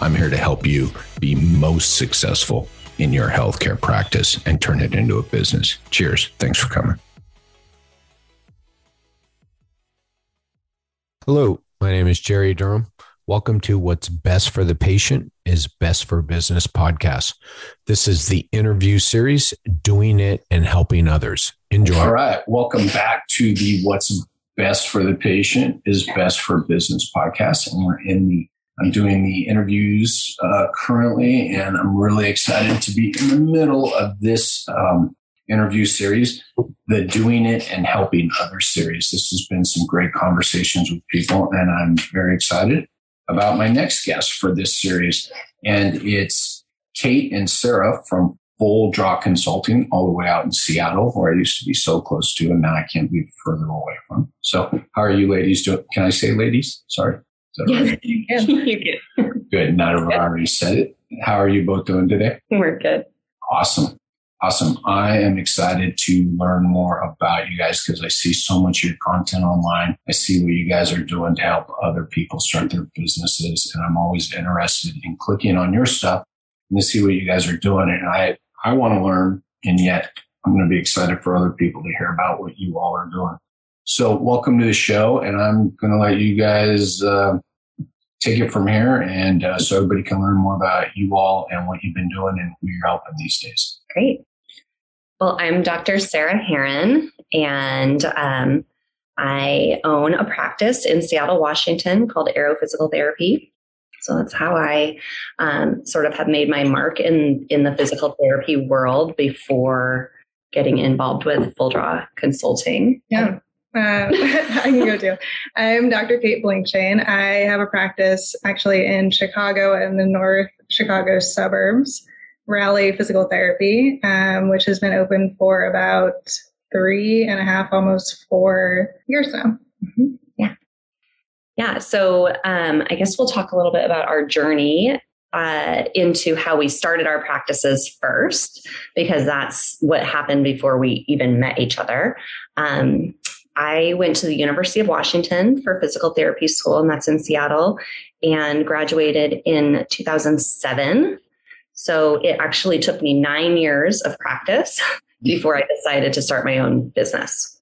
I'm here to help you be most successful in your healthcare practice and turn it into a business. Cheers. Thanks for coming. Hello, my name is Jerry Durham. Welcome to What's Best for the Patient is Best for Business podcast. This is the interview series, Doing It and Helping Others. Enjoy. All right. Welcome back to the What's Best for the Patient is Best for Business podcast. And we're in the I'm doing the interviews uh, currently, and I'm really excited to be in the middle of this um, interview series, the Doing It and Helping Others series. This has been some great conversations with people, and I'm very excited about my next guest for this series. And it's Kate and Sarah from Full Draw Consulting, all the way out in Seattle, where I used to be so close to, and now I can't be further away from. So, how are you ladies? Can I say ladies? Sorry. Yes, right? you can. you can. Good. Not already said it. How are you both doing today? We're good. Awesome. Awesome. I am excited to learn more about you guys because I see so much of your content online. I see what you guys are doing to help other people start their businesses. And I'm always interested in clicking on your stuff and to see what you guys are doing. And I, I want to learn. And yet I'm going to be excited for other people to hear about what you all are doing. So welcome to the show. And I'm going to let you guys, uh, take it from here and uh, so everybody can learn more about you all and what you've been doing and who you're helping these days. Great. Well, I'm Dr. Sarah Haran, and um, I own a practice in Seattle, Washington called Arrow Physical Therapy. So that's how I um, sort of have made my mark in in the physical therapy world before getting involved with Full Draw Consulting. Yeah. Uh, I can go too. I'm Dr. Kate Blankshain. I have a practice actually in Chicago and the North Chicago suburbs, Rally Physical Therapy, um, which has been open for about three and a half, almost four years now. Mm-hmm. Yeah. Yeah. So um, I guess we'll talk a little bit about our journey uh, into how we started our practices first, because that's what happened before we even met each other. Um, I went to the University of Washington for physical therapy school, and that's in Seattle, and graduated in 2007. So it actually took me nine years of practice before I decided to start my own business.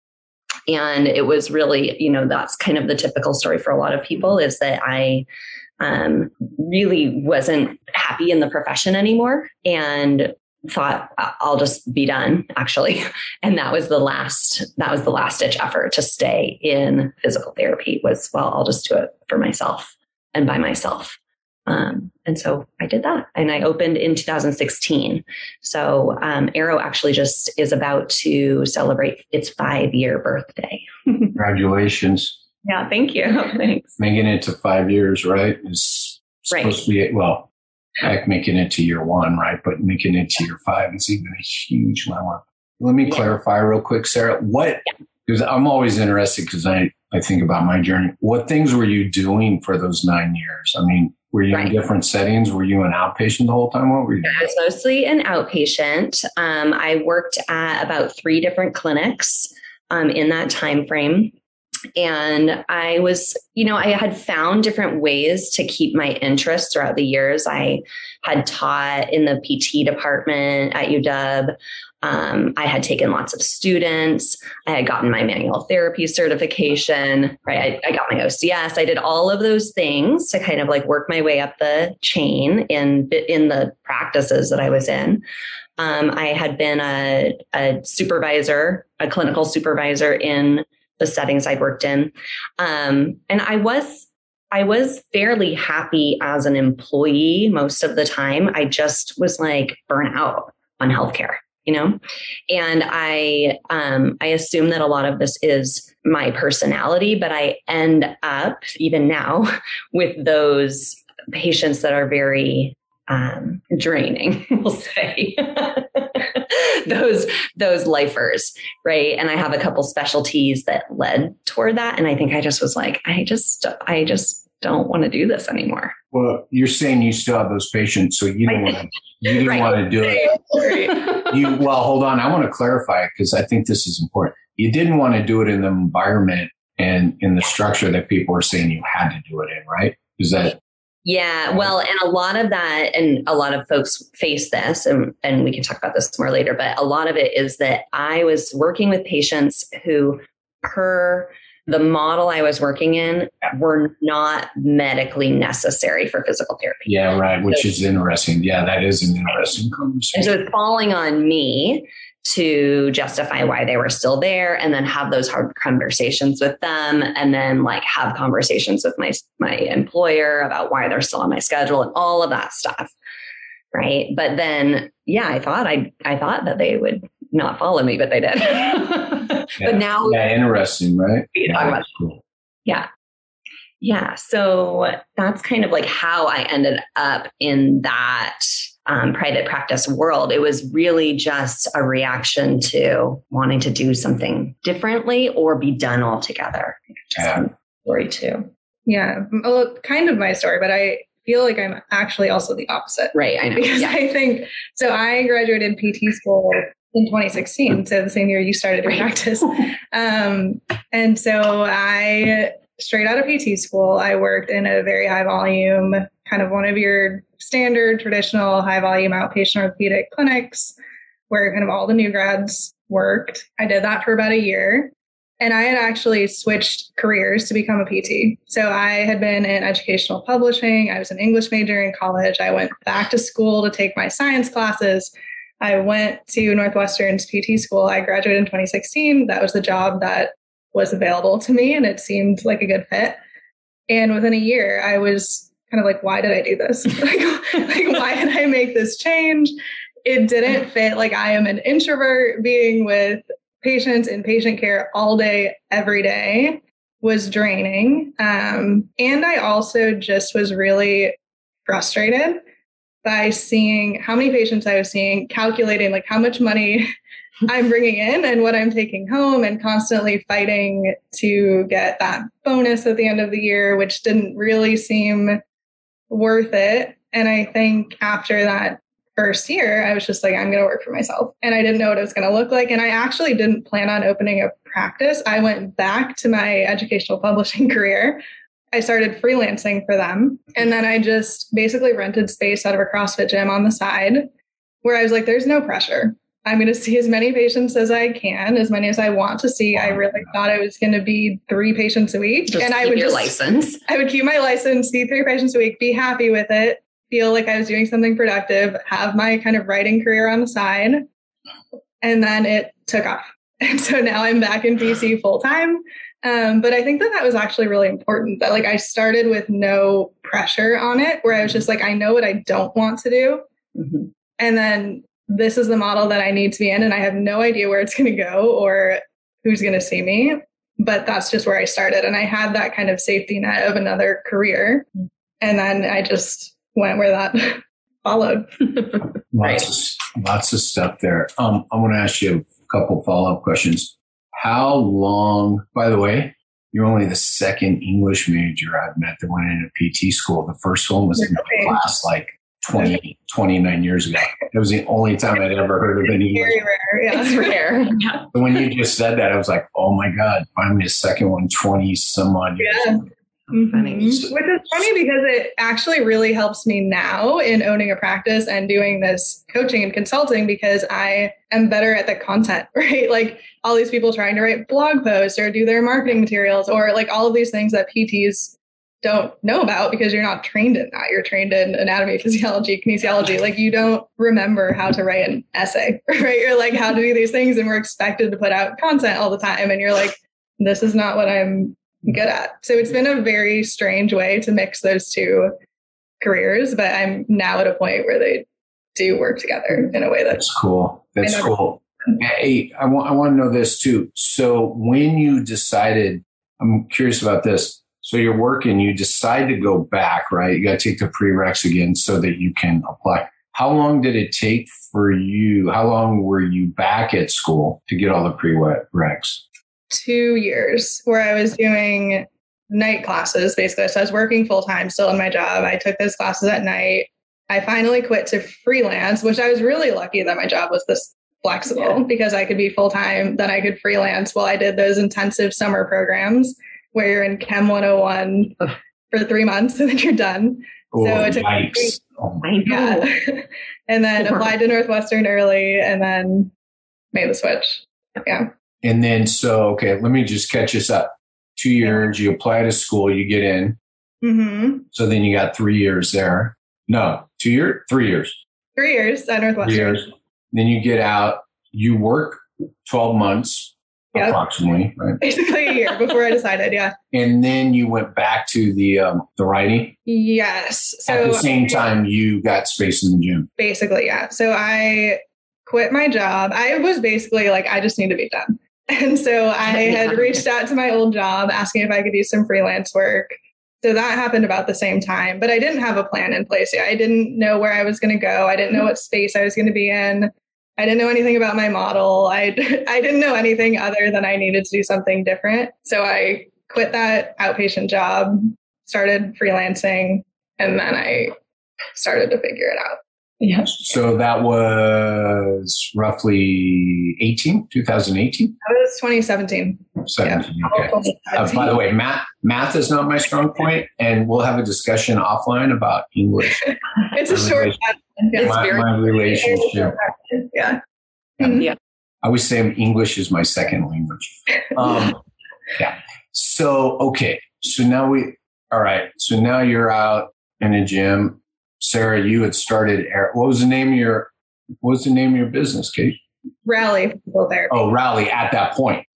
And it was really, you know, that's kind of the typical story for a lot of people is that I um, really wasn't happy in the profession anymore and thought I'll just be done actually. And that was the last, that was the last ditch effort to stay in physical therapy was, well, I'll just do it for myself and by myself. Um, and so I did that and I opened in 2016. So um, Arrow actually just is about to celebrate its five year birthday. Congratulations. Yeah, thank you. Thanks. Making it to five years, right? Is supposed right. to be, well, heck, making it to year one, right? But making it to year five is even a huge milestone. Let me yeah. clarify real quick, Sarah. What, because yeah. I'm always interested because I, I think about my journey. What things were you doing for those nine years? I mean, were you right. in different settings? Were you an outpatient the whole time? What were you doing? I was mostly an outpatient. Um, I worked at about three different clinics um, in that time frame and I was, you know, I had found different ways to keep my interest throughout the years. I had taught in the PT department at UW. Um, I had taken lots of students. I had gotten my manual therapy certification, right? I, I, got my OCS. I did all of those things to kind of like work my way up the chain in in the practices that I was in. Um, I had been a, a supervisor, a clinical supervisor in the settings I worked in. Um, and I was I was fairly happy as an employee most of the time. I just was like burnt out on healthcare, you know? And I um, I assume that a lot of this is my personality, but I end up even now with those patients that are very um, draining, we'll say. those those lifers, right? And I have a couple specialties that led toward that, and I think I just was like, I just I just don't want to do this anymore. Well, you're saying you still have those patients, so you don't want to you didn't right. want to do it. you well, hold on. I want to clarify it because I think this is important. You didn't want to do it in the environment and in the structure that people were saying you had to do it in, right? Is that yeah, well, and a lot of that, and a lot of folks face this, and, and we can talk about this more later, but a lot of it is that I was working with patients who, per the model I was working in, were not medically necessary for physical therapy. Yeah, right, which so, is interesting. Yeah, that is an interesting conversation. And so it's falling on me to justify why they were still there and then have those hard conversations with them and then like have conversations with my my employer about why they're still on my schedule and all of that stuff right but then yeah i thought i i thought that they would not follow me but they did yeah. but now yeah interesting right we can yeah, talk about cool. yeah yeah so that's kind of like how i ended up in that um, private practice world. It was really just a reaction to wanting to do something differently or be done altogether. Yeah. Story too. Yeah, well, kind of my story, but I feel like I'm actually also the opposite. Right, I know. Because yeah. I think so. I graduated PT school in 2016, so the same year you started your practice. Um, and so I straight out of PT school, I worked in a very high volume, kind of one of your standard traditional high volume outpatient orthopedic clinics where kind of all the new grads worked. I did that for about a year. And I had actually switched careers to become a PT. So I had been in educational publishing. I was an English major in college. I went back to school to take my science classes. I went to Northwestern's PT school. I graduated in 2016. That was the job that was available to me, and it seemed like a good fit. And within a year, I was kind of like, why did I do this? like, like, why did I make this change? It didn't fit. Like, I am an introvert being with patients in patient care all day, every day was draining. Um, and I also just was really frustrated by seeing how many patients I was seeing, calculating like how much money I'm bringing in and what I'm taking home, and constantly fighting to get that bonus at the end of the year, which didn't really seem worth it. And I think after that first year, I was just like, I'm going to work for myself. And I didn't know what it was going to look like. And I actually didn't plan on opening a practice. I went back to my educational publishing career. I started freelancing for them. And then I just basically rented space out of a CrossFit gym on the side where I was like, there's no pressure. I'm going to see as many patients as I can, as many as I want to see. I really thought I was going to be three patients a week, just and I would your just, license. I would keep my license, see three patients a week, be happy with it, feel like I was doing something productive, have my kind of writing career on the side, and then it took off. And so now I'm back in PT full time. Um, but I think that that was actually really important. That like I started with no pressure on it, where I was just like, I know what I don't want to do. Mm-hmm. And then this is the model that I need to be in, and I have no idea where it's going to go or who's going to see me. But that's just where I started. And I had that kind of safety net of another career. And then I just went where that followed. lots, of, lots of stuff there. Um, I want to ask you a couple follow up questions. How long, by the way, you're only the second English major I've met that went into PT school. The first one was in a class like 20, 29 years ago. It was the only time I'd ever heard of any. Very rare. Yeah. It's rare. Yeah. When you just said that, I was like, oh my God, finally a second one, 20 some odd years. Yeah. Mm-hmm. Which is funny because it actually really helps me now in owning a practice and doing this coaching and consulting because I am better at the content, right? Like all these people trying to write blog posts or do their marketing materials or like all of these things that PTs don't know about because you're not trained in that. You're trained in anatomy, physiology, kinesiology. Like you don't remember how to write an essay, right? You're like how to do these things, and we're expected to put out content all the time. And you're like, this is not what I'm good at. So it's been a very strange way to mix those two careers, but I'm now at a point where they do work together in a way that's, that's cool. That's cool. Hey, I want I want to know this too. So when you decided, I'm curious about this So you're working, you decide to go back, right? You got to take the prereqs again so that you can apply. How long did it take for you? How long were you back at school to get all the prereqs? Two years where I was doing night classes basically. So I was working full time still in my job. I took those classes at night. I finally quit to freelance, which I was really lucky that my job was this flexible yeah. because I could be full time, then I could freelance while I did those intensive summer programs where you're in Chem 101 for three months and then you're done. Oh, so it took yikes. Oh yeah. and then applied to Northwestern early and then made the switch. Yeah. And then, so, okay, let me just catch this up. Two years, you apply to school, you get in. Mm-hmm. So then you got three years there. No, two years, three years. Three years at Northwestern. Three years. Then you get out, you work 12 months yep. approximately, right? Basically a year before I decided, yeah. And then you went back to the um, the writing. Yes. So at the same time, you got space in the gym. Basically, yeah. So I quit my job. I was basically like, I just need to be done. And so I had reached out to my old job asking if I could do some freelance work. So that happened about the same time, but I didn't have a plan in place yet. I didn't know where I was going to go. I didn't know what space I was going to be in. I didn't know anything about my model. I, I didn't know anything other than I needed to do something different. So I quit that outpatient job, started freelancing, and then I started to figure it out. Yeah. So that was roughly 18, 2018? That was 2017. 17, yeah. okay. Uh, by the way, math, math is not my strong point, and we'll have a discussion offline about English. it's a short it's my, my relationship. Yeah. Mm-hmm. Yeah. I always say English is my second language. Um, yeah. So, okay. So now we, all right. So now you're out in a gym Sarah, you had started. What was the name of your What was the name of your business, Kate? Rally Physical Therapy. Oh, Rally at that point.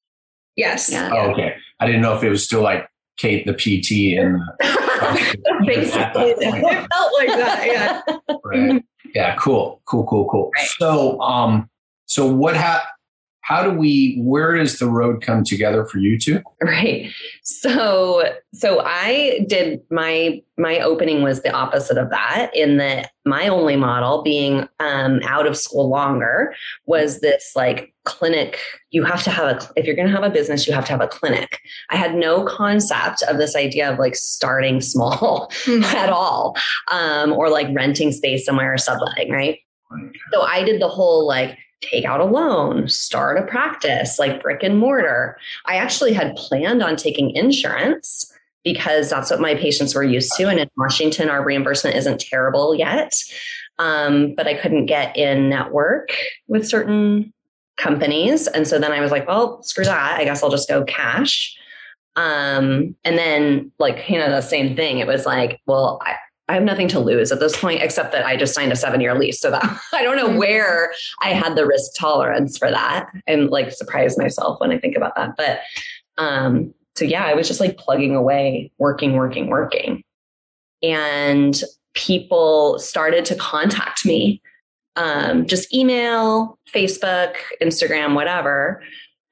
Yes. Yeah. Oh, okay. I didn't know if it was still like Kate the PT and. Basically, it felt like that. Yeah. Right. Yeah. Cool. Cool. Cool. Cool. Right. So, um, so what happened? How do we where does the road come together for you two? Right. So so i did my my opening was the opposite of that in that my only model being um, out of school longer was this like clinic. You have to have a if you're going to have a business you have to have a clinic. I had no concept of this idea of like starting small mm-hmm. at all um, or like renting space somewhere or subletting right. So i did the whole like take out a loan, start a practice like brick and mortar. I actually had planned on taking insurance because that's what my patients were used to. And in Washington, our reimbursement isn't terrible yet. Um, but I couldn't get in network with certain companies. And so then I was like, well, screw that. I guess I'll just go cash. Um, and then like, you know, the same thing. It was like, well, I, I have nothing to lose at this point, except that I just signed a seven year lease. So that I don't know mm-hmm. where I had the risk tolerance for that and like surprise myself when I think about that. But um, so yeah, I was just like plugging away, working, working, working. And people started to contact me, um, just email, Facebook, Instagram, whatever,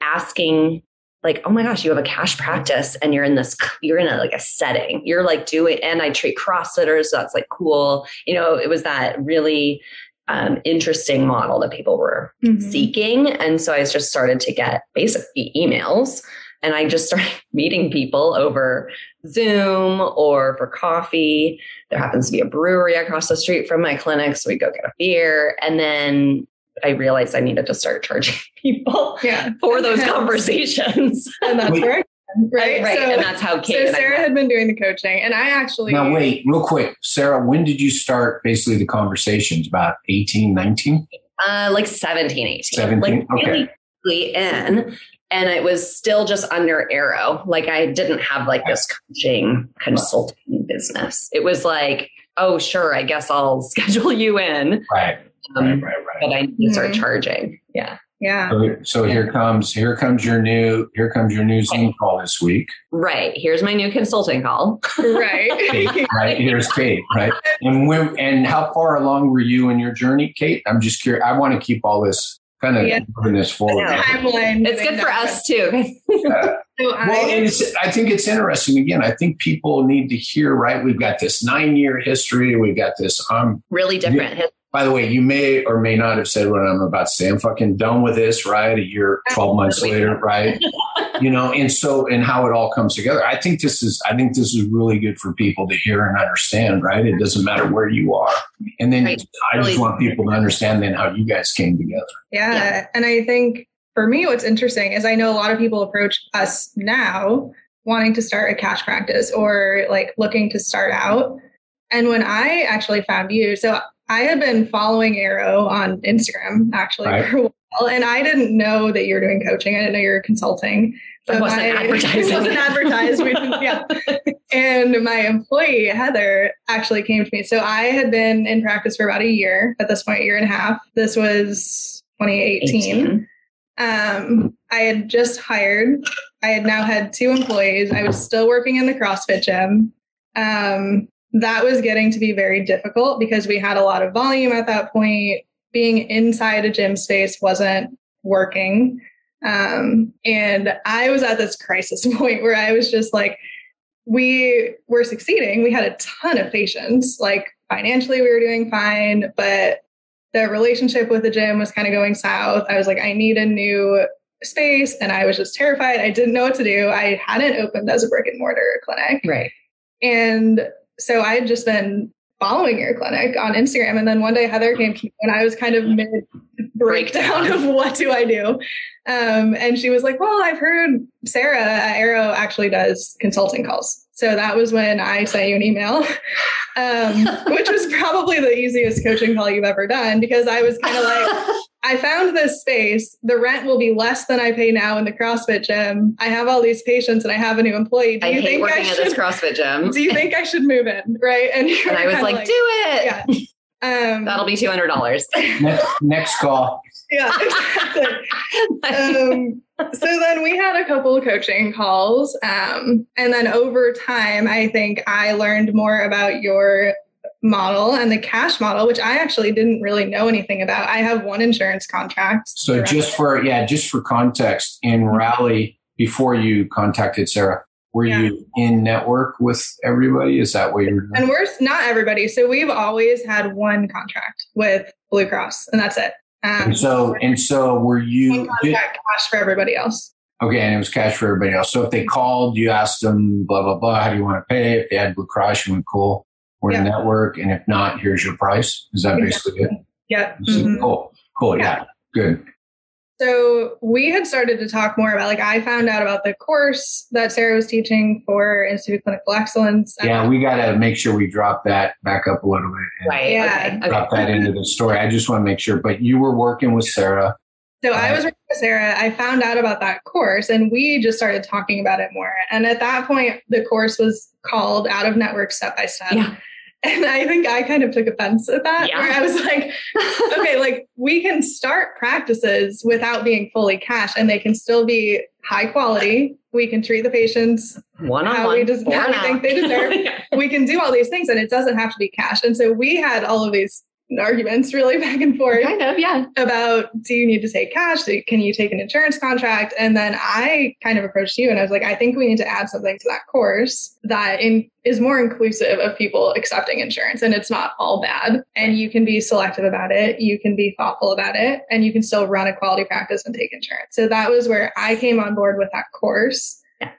asking like, oh my gosh, you have a cash practice and you're in this, you're in a like a setting. You're like doing, and I treat CrossFitters, so that's like cool. You know, it was that really um, interesting model that people were mm-hmm. seeking. And so I just started to get basically emails and I just started meeting people over Zoom or for coffee. There happens to be a brewery across the street from my clinic. So we go get a beer. And then I realized I needed to start charging people yeah. for those conversations. and that's where right? Right. So, and that's how Kate. So Sarah had been doing the coaching, and I actually. Now, wait, real quick. Sarah, when did you start basically the conversations? About 18, 19? Uh, like 17, 18. 17? Like okay. really in. And it was still just under Arrow. Like I didn't have like this coaching consulting business. It was like, oh, sure, I guess I'll schedule you in. Right. Um, right, right, right. But I need to start mm-hmm. charging. Yeah. Yeah. So, so yeah. here comes here comes your new here comes your new Zoom call this week. Right. Here's my new consulting call. right. Kate, right. Here's Kate. Right. And when and how far along were you in your journey, Kate? I'm just curious. I want to keep all this kind of Yeah. moving this forward. I. Timeline. It's good for us too. Uh, So well, I, and it's, I think it's interesting. Again, I think people need to hear. Right, we've got this nine-year history. We've got this. Um, really different. By the way, you may or may not have said what I'm about to say. I'm fucking done with this. Right, a year, twelve months later. Right, you know, and so and how it all comes together. I think this is. I think this is really good for people to hear and understand. Right, it doesn't matter where you are, and then Right. I just Really. want people to understand then how you guys came together. yeah. Yeah. And I think for me, what's interesting is I know a lot of people approach us now wanting to start a cash practice or like looking to start out. And when I actually found you, so I had been following Arrow on Instagram actually Right. for a while, and I didn't know that you were doing coaching. I didn't know you were consulting. It wasn't my- advertising. It wasn't advertised. We yeah. And my employee, Heather, actually came to me. So I had been in practice for about a year at this point, a year and a half. This was 2018. 18. Um, I had just hired. I had now had two employees. I was still working in the CrossFit gym. Um, that was getting to be very difficult because we had a lot of volume at that point. Being inside a gym space wasn't working. Um, and I was at this crisis point where I was just like, we were succeeding. We had a ton of patients. Like financially, we were doing fine, but the relationship with the gym was kind of going south. I was like, I need a new space. And I was just terrified. I didn't know what to do. I hadn't opened as a brick and mortar clinic. Right. And so I had just been following your clinic on Instagram. And then one day Heather came to me and I was kind of mid breakdown of what do I do. Um, and she was like, Well, I've heard Sarah at Arrow actually does consulting calls. So that was when I sent you an email, um, which was probably the easiest coaching call you've ever done because I was kind of like, I found this space. The rent will be less than I pay now in the CrossFit gym. I have all these patients and I have a new employee. Do I you hate think working I at this should? CrossFit gym. Do you think I should move in? Right? And, and I was kinda like, do it. yeah. Um, That'll be two hundred dollars. Next, next call. yeah, exactly. um, so then we had a couple of coaching calls. Um, and then over time, I think I learned more about your model and the cash model, which I actually didn't really know anything about. I have one insurance contract. So just for yeah, just for context, in Rally, before you contacted Sarah, were Yeah. you in network with everybody? Is that what you're doing? and we're not everybody. So we've always had one contract with Blue Cross, and that's it. Um, And so and so were one you contract cash for everybody else. okay? And it was cash for everybody else. So if they called, you asked them blah blah blah. How do you want to pay? If they had Blue Cross, you went cool. We're in Yeah. network, and if not, here's your price. Is that basically it? Yeah. So, Mhm. Cool, cool. Yeah, good. So we had started to talk more about like I found out about the course that Sarah was teaching for Institute of Clinical Excellence. Yeah, we got to make sure we drop that back up a little bit. and Right. Yeah. Okay. Drop okay. that into the story. I just want to make sure. But you were working with Sarah. So I was working with Sarah. I found out about that course and we just started talking about it more. And at that point, the course was called Out of Network Step by Step. Yeah. And I think I kind of took offense at that. Yeah. Where I was like, okay, like we can start practices without being fully cash and they can still be high quality. We can treat the patients One on we one. how we think they deserve. we can do all these things and it doesn't have to be cash. And so we had all of these arguments really back and forth kind of, yeah. about do you need to take cash? Can you take an insurance contract? And then I kind of approached you and I was like, I think we need to add something to that course that in, is more inclusive of people accepting insurance and it's not all bad. And you can be selective about it. You can be thoughtful about it and you can still run a quality practice and take insurance. So that was where I came on board with that course. Yeah.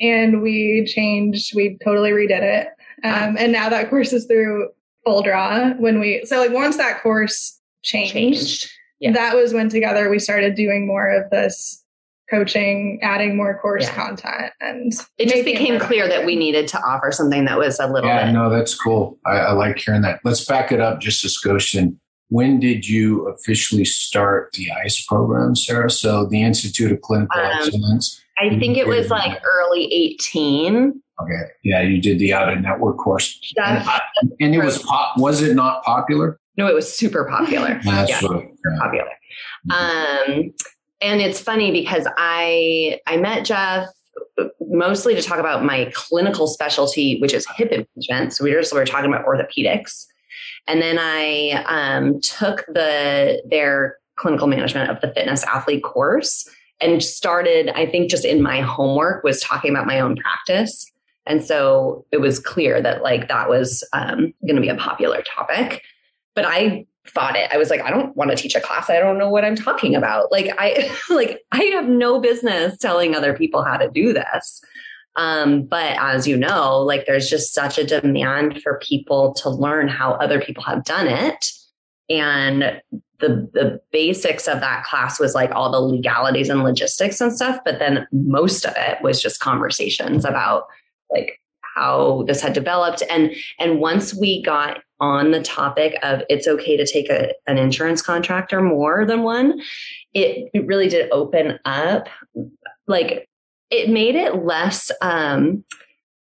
And we changed, we totally redid it. Um, and now that course is through full draw when we, so like once that course changed, Changed. Yeah. that was when together we started doing more of this coaching, adding more course Yeah. content, and It just became more clear that we needed to offer something that was a little Yeah, bit. no, that's cool. I, I like hearing that. Let's back it up just a skosh. When did you officially start the ICE program, Sarah? So the Institute of Clinical Um, Excellence. I think it was like early 18. Okay, yeah, you did the out of network course, and, I- and it was pop. Was it not popular? no, it was super popular. That's yeah, what- yeah. popular. Um, and it's funny because I I met Jeff mostly to talk about my clinical specialty, which is hip impingement. So we just were talking about orthopedics, and then I um, took the their clinical management of the fitness athlete course and started, I think, just in my homework was talking about my own practice. And so it was clear that like that was um, going to be a popular topic. But I thought it. I was like, I don't want to teach a class. I don't know what I'm talking about. Like I like I have no business telling other people how to do this. Um, but as you know, like there's just such a demand for people to learn how other people have done it. And the the basics of that class was like all the legalities and logistics and stuff, but then most of it was just conversations about like how this had developed. And and once we got on the topic of it's okay to take a, an insurance contract or more than one it, it really did open up like it made it less um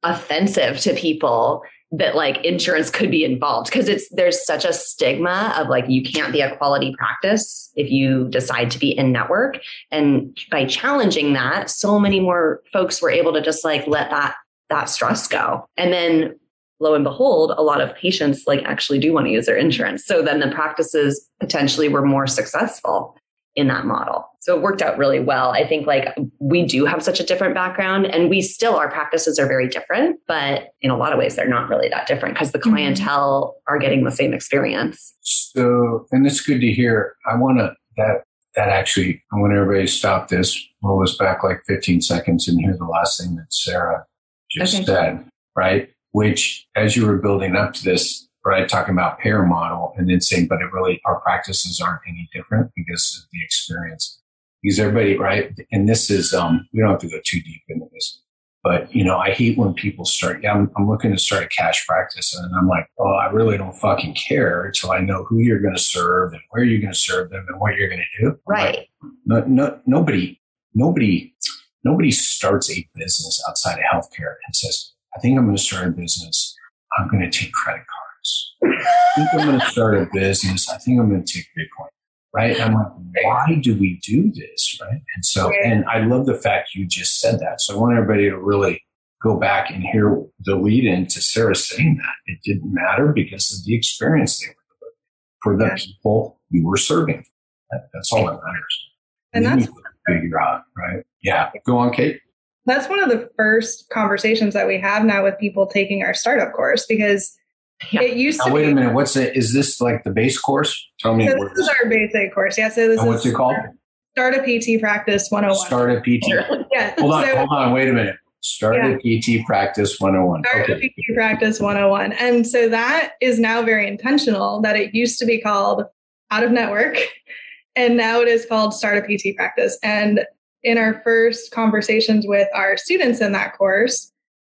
offensive to people that like insurance could be involved. Because it's there's such a stigma of like you can't be a quality practice if you decide to be in network. And by challenging that so many more folks were able to just like let that that stress go and then lo and behold a lot of patients like actually do want to use their insurance so then the practices potentially were more successful in that model. So it worked out really well. I think like we do have such a different background and we still, our practices are very different, but in a lot of ways, they're not really that different because the mm-hmm. clientele mm-hmm. are getting the same experience. So, and it's good to hear. I want to, that, that actually, I want everybody to stop this, roll this back like 15 seconds and hear the last thing that Sarah just okay. said, right? Which as you were building up to this, right? Talking about pair model and then saying, but it really, our practices aren't any different because of the experience. Because everybody, right? And this is, um, we don't have to go too deep into this, but you know, I hate when people start, yeah, I'm, I'm looking to start a cash practice and I'm like, oh, I really don't fucking care until I know who you're going to serve and where you're going to serve them and what you're going to do. Right. Like, no, no, nobody, nobody, nobody starts a business outside of healthcare and says, I think I'm going to start a business. I'm going to take credit cards I think I'm going to start a business. I think I'm going to take Bitcoin. Right. And I'm like, why do we do this? Right. And so, and I love the fact you just said that. So I want everybody to really go back and hear the lead in to Sarah saying that. It didn't matter because of the experience they were for the people you were serving. That, that's all that matters. And, and that's figure out, right? Yeah. Go on, Kate. That's one of the first conversations that we have now with people taking our startup course because yeah. It used now, to. Wait be, a minute. What's it? Is this like the base course? Tell me. So this is our basic course. Yeah. So this and is what's it called? Start a PT Practice 101. Start a PT. yeah. Hold on. So, hold on. Wait a minute. Start yeah. Oh a PT Practice 101. Start okay. a PT Practice 101. And so that is now very intentional. That it used to be called Out of Network, and now it is called Start a PT Practice. And in our first conversations with our students in that course,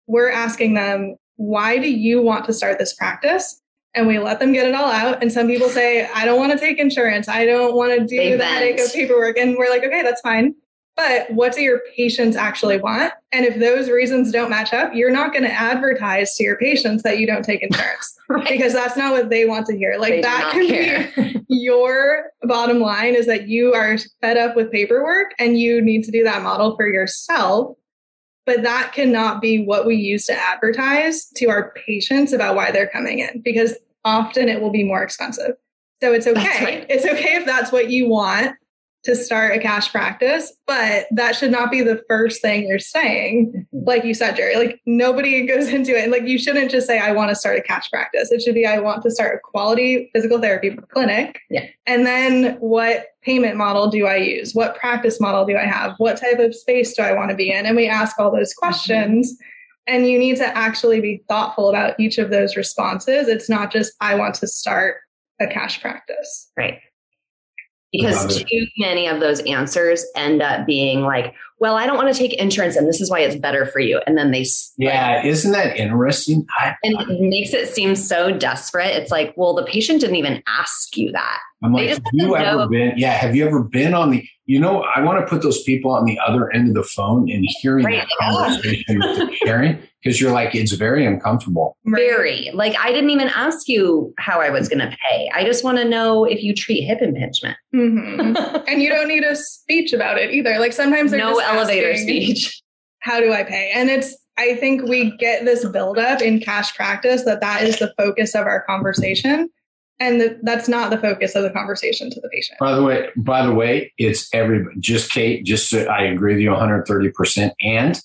we're asking them why do you want to start this practice? And we let them get it all out. And some people say, I don't want to take insurance. I don't want to do they the vent. headache of paperwork. And we're like, okay, that's fine. But what do your patients actually want? And if those reasons don't match up, you're not going to advertise to your patients that you don't take insurance right. because that's not what they want to hear. Like they that can care. be your bottom line is that you are fed up with paperwork and you need to do that model for yourself but that cannot be what we use to advertise to our patients about why they're coming in because often it will be more expensive. So it's okay. Right. It's okay if that's what you want to start a cash practice, but that should not be the first thing you're saying. Mm-hmm. Like you said, Jerry, like nobody goes into it. And like you shouldn't just say, I want to start a cash practice. It should be, I want to start a quality physical therapy clinic. Yeah. And then what payment model do I use? What practice model do I have? What type of space do I want to be in? And we ask all those mm-hmm. questions. Mm-hmm. And you need to actually be thoughtful about each of those responses. It's not just, I want to start a cash practice. Right because too many of those answers end up being like well i don't want to take insurance and this is why it's better for you and then they yeah like, isn't that interesting? I, and it makes it seem so desperate. It's like well the patient didn't even ask you that i'm like have you ever know. been yeah have you ever been on the you know i want to put those people on the other end of the phone and hearing right. that conversation that sharing because you're like it's very uncomfortable. Very. Like i didn't even ask you how i was going to pay. I just want to know if you treat hip impingement. Mm-hmm. and you don't need a speech about it either. Like sometimes there's no elevator speech. How do i pay? And it's i think we get this buildup in cash practice that that is the focus of our conversation and the, that's not the focus of the conversation to the patient. By the way, by the way, it's every just Kate. Just so I agree with you 130 percent. And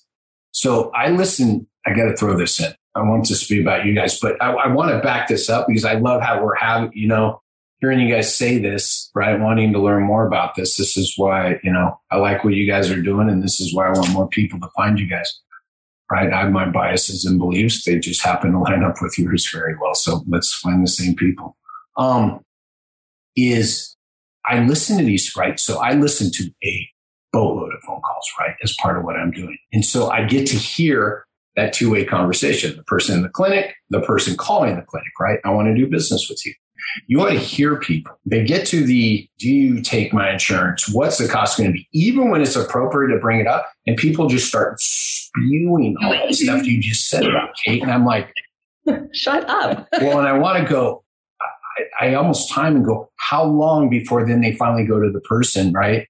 so I listen. I got to throw this in. I want to speak about you guys, but I, I want to back this up because I love how we're having. You know, hearing you guys say this, right? Wanting to learn more about this. This is why you know I like what you guys are doing, and this is why I want more people to find you guys. Right? I have my biases and beliefs. They just happen to line up with yours very well. So let's find the same people um, is I listen to these, right? So I listen to a boatload of phone calls, right? As part of what I'm doing. And so I get to hear that two way conversation, the person in the clinic, the person calling the clinic, right? I want to do business with you. You want to hear people. They get to the, do you take my insurance? What's the cost going to be? Even when it's appropriate to bring it up and people just start spewing all the stuff you just said about Kate. And I'm like, shut up. well, and I want to go, I, I almost time and go, how long before then they finally go to the person, right?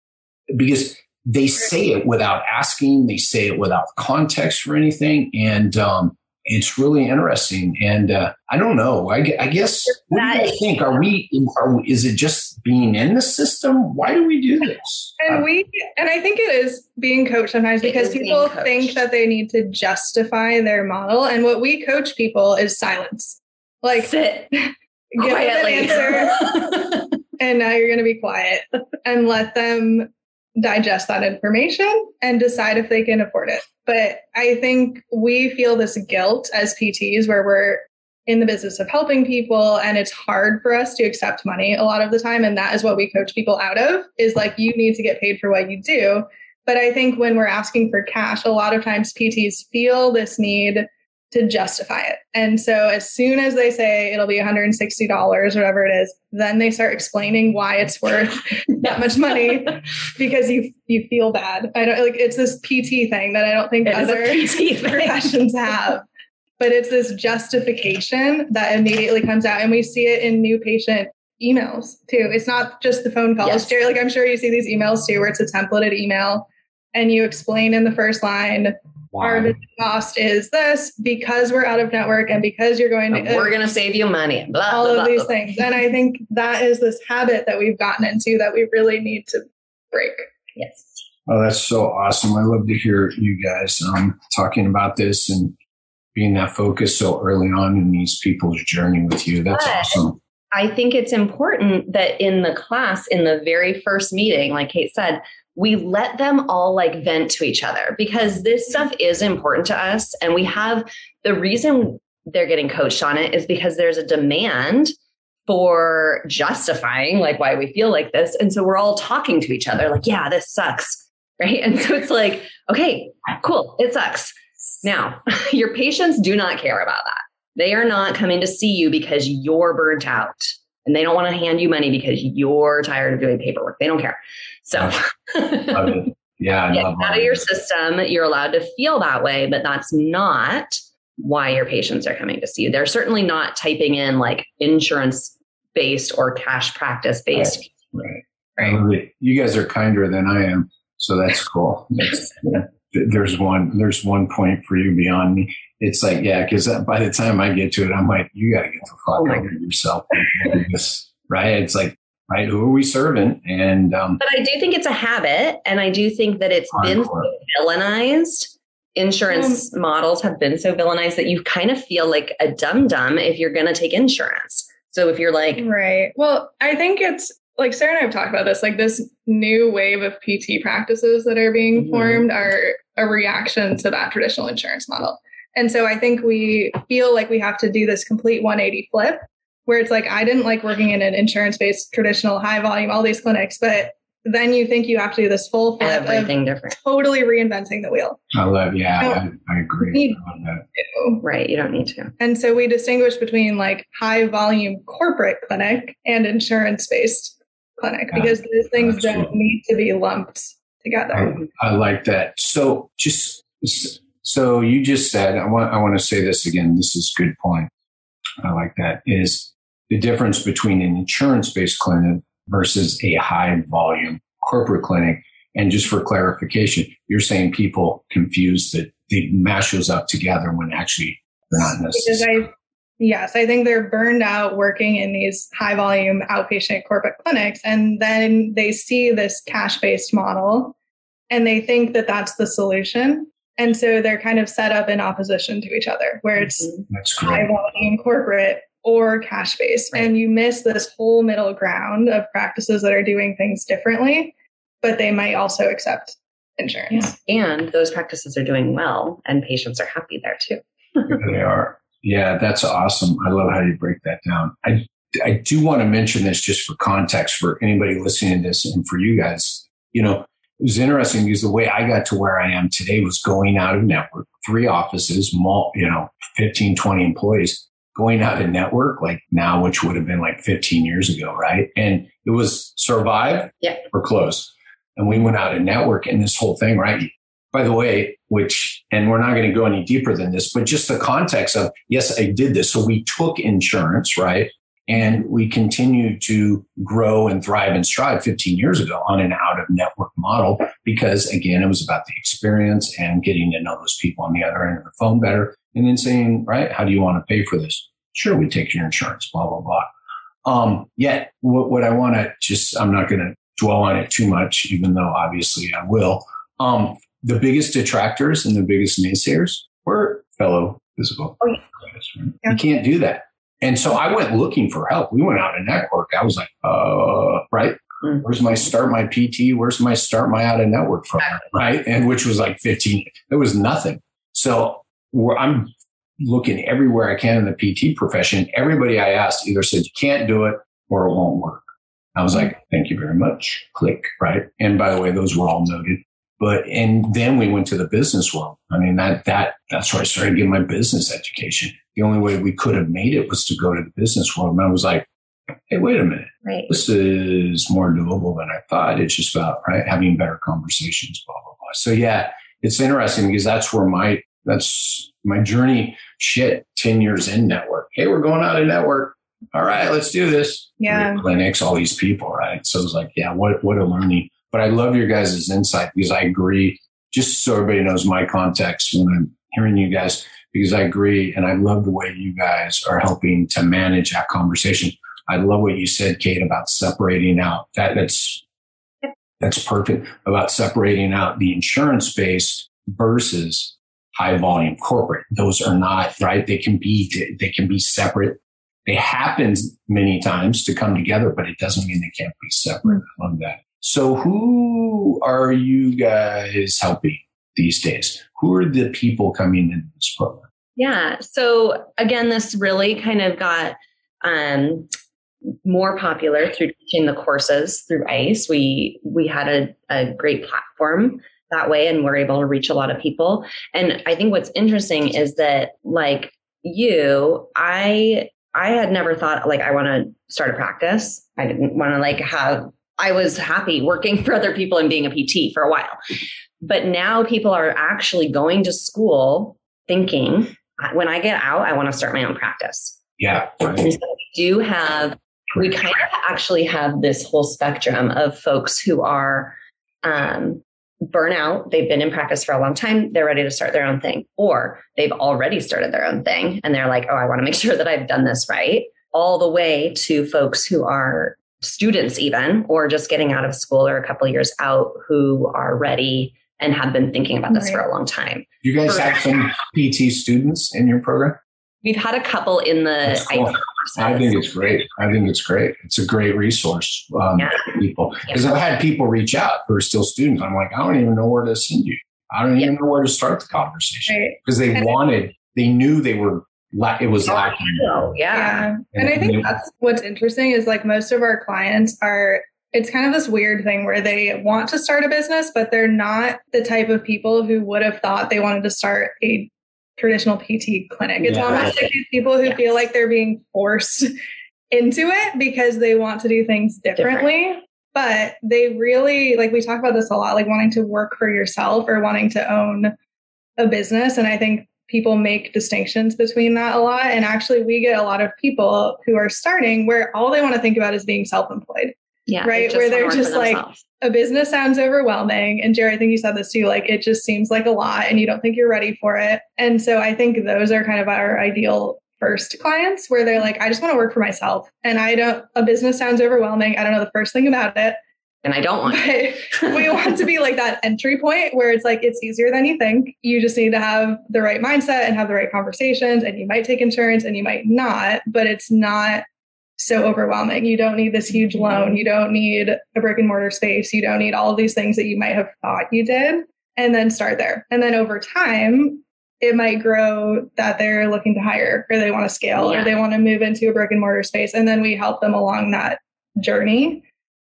Because they say it without asking, they say it without context for anything. And, um, it's really interesting. And uh, I don't know. I, I guess what do you guys think? Are we? Are, is it just being in the system? Why do we do this? And we, and I think it is being coached sometimes because people think that they need to justify their model. And what we coach people is silence. Like sit. Oh, give Quietly. an answer, and now you're going to be quiet and let them digest that information and decide if they can afford it. But I think we feel this guilt as PTs where we're in the business of helping people and it's hard for us to accept money a lot of the time and that is what we coach people out of is like you need to get paid for what you do but i think when we're asking for cash a lot of times pts feel this need to justify it. And so as soon as they say it'll be $160 or whatever it is, then they start explaining why it's worth that much money because you you feel bad. I don't like it's this PT thing that I don't think it other professions have. But it's this justification that immediately comes out and we see it in new patient emails too. It's not just the phone calls. Yes. Jerry, like I'm sure you see these emails too where it's a templated email and you explain in the first line Wow. Our cost is this because we're out of network and because you're going to. We're going to save you money. Blah, all blah, of blah, these things. And I think that is this habit that we've gotten into that we really need to break. Yes. Oh, that's so awesome. I love to hear you guys um, talking about this and being that focused so early on in these people's journey with you. That's but awesome. I think it's important that in the class, in the very first meeting, like Kate said, we let them all like vent to each other because this stuff is important to us. And we have the reason they're getting coached on it is because there's a demand for justifying like why we feel like this. And so we're all talking to each other like, yeah, this sucks. Right. And so it's like, okay, cool. It sucks. Now, your patients do not care about that. They are not coming to see you because you're burnt out and they don't want to hand you money because you're tired of doing paperwork. They don't care. So, yeah, get out of your system. You're allowed to feel that way, but that's not why your patients are coming to see you. They're certainly not typing in like insurance based or cash practice based. Right. right. right. You guys are kinder than I am, so that's cool. That's, yeah. There's one. There's one point for you beyond me. It's like, yeah, because by the time I get to it, I'm like, you got to get the fuck oh over yourself. right? It's like right? Who are we serving? And um, but I do think it's a habit, and I do think that it's been so villainized. Insurance um, models have been so villainized that you kind of feel like a dum dum if you're going to take insurance. So if you're like, right? Well, I think it's like Sarah and I have talked about this. Like this new wave of PT practices that are being mm-hmm. formed are a reaction to that traditional insurance model. And so I think we feel like we have to do this complete 180 flip where it's like I didn't like working in an insurance based traditional high volume all these clinics, but then you think you have to do this full flip everything different, totally reinventing the wheel. I love, yeah, I, I, agree. Right, you don't need to. And so we distinguish between like high volume corporate clinic and insurance based clinic because those things don't cool. need to be lumped together. I, I like that. So just so you just said, I want I want to say this again. This is a good point. I like that. Is the difference between an insurance based clinic versus a high volume corporate clinic. And just for clarification, you're saying people confuse that they mash those up together when actually they're not necessary. I Yes, I think they're burned out working in these high volume outpatient corporate clinics. And then they see this cash based model and they think that that's the solution. And so they're kind of set up in opposition to each other, where it's mm-hmm. That's high great. volume corporate or cash based. Right. And you miss this whole middle ground of practices that are doing things differently, but they might also accept insurance. And those practices are doing well and patients are happy there too. They are. Yeah, that's awesome. I love how you break that down. I I do want to mention this just for context for anybody listening to this and for you guys. You know, it was interesting because the way I got to where I am today was going out of network, three offices, mall, you know, 15, 20 employees, going out of network like now, which would have been like 15 years ago, right? And it was survive Yeah. or close. And we went out of network and this whole thing, right? By the way, which, and we're not going to go any deeper than this, but just the context of, yes, I did this. So we took insurance, right? And we continued to grow and thrive and strive 15 years ago on an out of network model because again, it was about the experience and getting to know those people on the other end of the phone better. And then saying, right, how do you want to pay for this? Sure, we take your insurance, blah, blah, blah. Um, yet what, what I want to just, I'm not going to dwell on it too much, even though obviously I will. Um, the biggest detractors and the biggest naysayers were fellow physical Oh, yeah. therapists, right? Yeah. You can't do that. And so I went looking for help. We went out of network. I was like, uh, right. Mm. Where's my start my PT? Where's my start my out of network from? Right. And which was like 15. There was nothing. So I'm looking everywhere I can in the PT profession. Everybody I asked either said you can't do it or it won't work. I was like, thank you very much. Click. Right. And by the way, those were all noted. But, and then we went to the business world. I mean, that, that, that's where I started getting my business education. The only way we could have made it was to go to the business world. And I was like, Hey, wait a minute. Right. This is more doable than I thought. It's just about right having better conversations, blah, blah, blah. So yeah, it's interesting because that's where my, that's my journey. Shit, 10 years in network. Hey, we're going out of network. All right, let's do this. Yeah. Clinics, all these people, right? So it was like, yeah, what, what a learning. But I love your guys' insight because I agree, just so everybody knows my context when I'm hearing you guys, because I agree. And I love the way you guys are helping to manage that conversation. I love what you said, Kate, about separating out that that's, that's perfect about separating out the insurance space versus high volume corporate. Those are not right. They can be, they can be separate. They happen many times to come together, but it doesn't mean they can't be separate. I love that. So who are you guys helping these days? Who are the people coming into this program? Yeah. So again, this really kind of got um, more popular through teaching the courses through ICE. We we had a, a great platform that way, and we're able to reach a lot of people. And I think what's interesting is that, like you, I I had never thought like I want to start a practice. I didn't want to like have. I was happy working for other people and being a PT for a while. But now people are actually going to school thinking, when I get out, I want to start my own practice. Yeah. And so we do have, we kind of actually have this whole spectrum of folks who are um, burnout. They've been in practice for a long time. They're ready to start their own thing, or they've already started their own thing and they're like, oh, I want to make sure that I've done this right. All the way to folks who are students, even, or just getting out of school or a couple of years out who are ready and have been thinking about this for a long time. You guys have some PT students in your program? We've had a couple in the cool. I think it's great. I think it's great. It's a great resource um, Yeah. for people because I've had people reach out who are still students. I'm like, I don't even know where to send you. I don't even know where to start the conversation Right. because they wanted, they knew they were, la- it was oh, lacking. Oh, yeah. Yeah. And I think they- that's what's interesting is like most of our clients are it's kind of this weird thing where they want to start a business, but they're not the type of people who would have thought they wanted to start a traditional PT clinic. It's Yeah. almost like these people who Yes. feel like they're being forced into it because they want to do things differently. But they really, like we talk about this a lot, like wanting to work for yourself or wanting to own a business. And I think people make distinctions between that a lot. And actually, we get a lot of people who are starting where all they want to think about is being self employed. Yeah. Right, where they're just like- A business sounds overwhelming. And Jerry, I think you said this too like it just seems like a lot and you don't think you're ready for it. And so I think those are kind of our ideal first clients where they're like, I just want to work for myself. And I don't, a business sounds overwhelming. I don't know the first thing about it. And I don't want we want to be like that entry point where it's like it's easier than you think. You just need to have the right mindset and have the right conversations. And you might take insurance and you might not, but it's not so overwhelming. You don't need this huge mm-hmm. loan. You don't need a brick and mortar space. You don't need all of these things that you might have thought you did. And then start there. And then over time, it might grow that they're looking to hire or they want to scale Yeah. or they want to move into a brick and mortar space. And then we help them along that journey.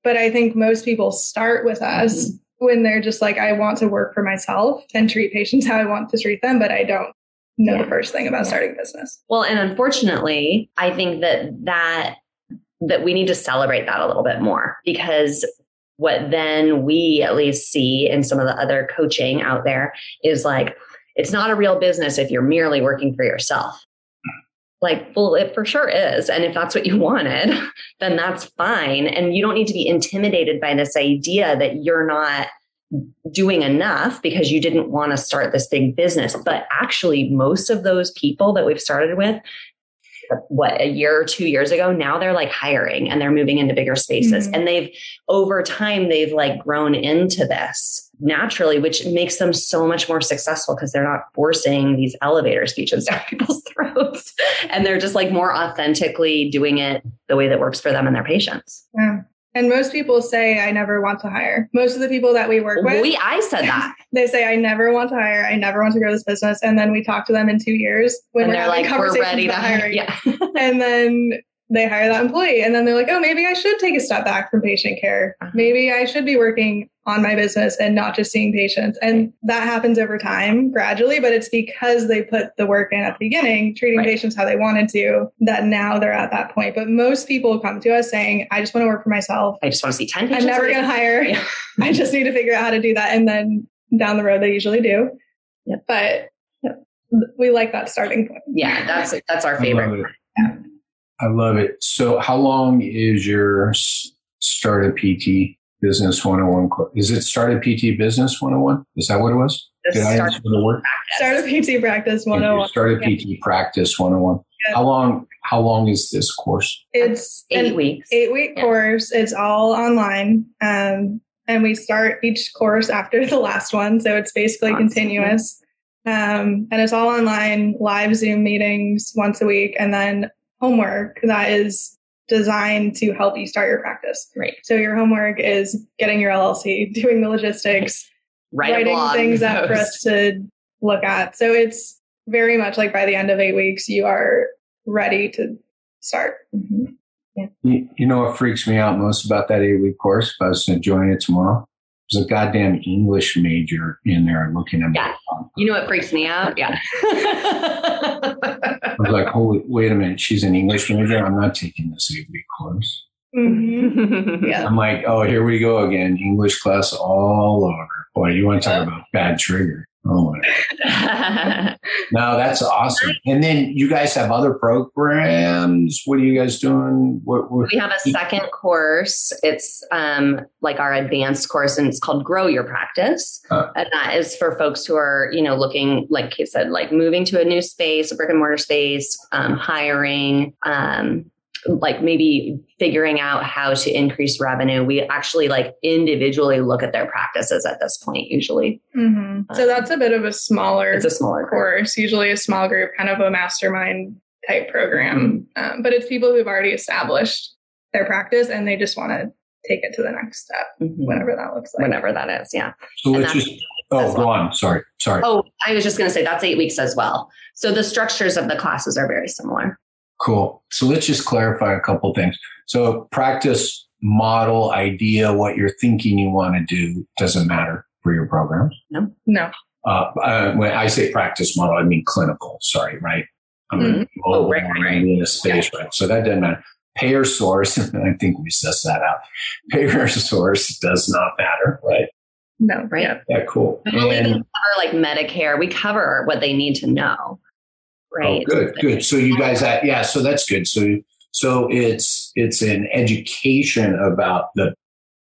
But I think most people start with us mm-hmm. when they're just like, I want to work for myself and treat patients how I want to treat them, but I don't know Yeah. the first thing about Yeah. starting a business. Well, and unfortunately, I think that that that we need to celebrate that a little bit more because what then we at least see in some of the other coaching out there is like it's not a real business if you're merely working for yourself. Like, well, it for sure is. And if that's what you wanted, then that's fine. And you don't need to be intimidated by this idea that you're not doing enough because you didn't want to start this big business. But actually, most of those people that we've started with, what a year or two years ago, now they're like hiring and they're moving into bigger spaces. Mhm. And they've over time, they've like grown into this naturally, which makes them so much more successful because they're not forcing these elevator speeches down people's throats. And they're just like more authentically doing it the way that works for them and their patients. Yeah. And most people say, I never want to hire. Most of the people that we work with, We, I said that. they say, I never want to hire. I never want to grow this business. And then we talk to them in two years when and we're having like, we're ready to hire. hiring. Yeah. And then they hire that employee. And then they're like, oh, maybe I should take a step back from patient care. Uh-huh. Maybe I should be working on my business and not just seeing patients. And that happens over time gradually, but it's because they put the work in at the beginning, treating Right. patients how they wanted to, that now they're at that point. But most people come to us saying, I just want to work for myself. I just want to see 10 patients I'm never going to hire. Yeah. I just need to figure out how to do that. And then down the road, they usually do. Yep. But we like that starting point. Yeah, that's that's our favorite. love it. I love it. So, how long is your s- started PT business 101 course? Is it started PT business 101? Is that what it was? The Did I start- answer the word? Start a PT practice 101. Started Yeah. PT practice 101. Yeah. How long? How long is this course? It's eight weeks. eight week Yeah. course. It's all online. Um, and we start each course after the last one. So it's basically Awesome. continuous. Um, and it's all online, live Zoom meetings once a week, and then homework that is designed to help you start your practice. Right. So your homework is getting your LLC, doing the logistics, Write writing blog things up for us to look at. So it's very much like by the end of eight weeks, you are ready to start. Mhm. You, you know what freaks me out most about that eight week course? If I was to join it tomorrow, there's a goddamn English major in there looking at me. Yeah. You know what freaks me out? Yeah. I was like, holy, wait a minute, she's an English major. I'm not taking this eight week course. Mhm. Yeah. I'm like, oh, here we go again. English class all over. Boy, you want to talk about bad trigger. Oh my. No, that's awesome. And then you guys have other programs. What are you guys doing? What, what we have a second course. It's um, like our advanced course, and it's called Grow Your Practice. Uh. and that is for folks who are, you know, looking, like you said, like moving to a new space, a brick and mortar space, um, hiring, um, like maybe figuring out how to increase revenue. We actually like individually look at their practices at this point. Usually, Mhm. So that's a bit of a smaller it's a smaller course. course, usually a small group, kind of a mastermind type program. Um, but it's people who've already established their practice and they just want to take it to the next step, Mhm. whatever that looks like. Whenever that is, yeah. so And let's just, oh, go on. Sorry. Sorry. Oh, I was just going to say that's eight weeks as well. So the structures of the classes are very similar. Cool. So let's just clarify a couple things. So practice model idea, what you're thinking you want to do doesn't matter for your program. No. Uh, uh, when I say practice model, I mean clinical. Sorry, right? I'm Mhm. Oh, right, right, right. in a space, right? So that doesn't matter. Payer source, I think we sussed that out. Payer source does not matter, right? No. Right. Yeah. Yeah, cool. And we even cover like Medicare. We cover what they need to know. Right. Oh, good, good. So you guys, yeah, so that's good. So, so it's it's an education about the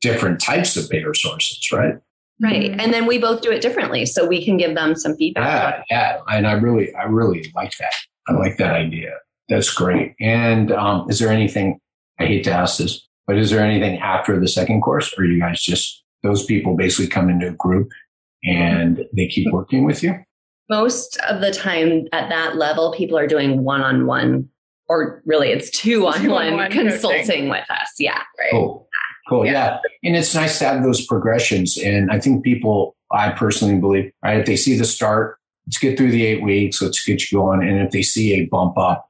different types of payer sources, right? Right. Mhm. And then we both do it differently. So we can give them some feedback. Yeah, yeah. And I really, I really like that. I like that idea. That's great. And um, is there anything, I hate to ask this, but is there anything after the second course or you guys just, those people basically come into a group and they keep working with you? Most of the time at that level, people are doing one on one, or really it's two on one consulting coaching. with us. Yeah. Right. Cool. Cool. Yeah. yeah. And it's nice to have those progressions. And I think people, I personally believe, right, if they see the start, let's get through the eight weeks, let's get you going. And if they see a bump up,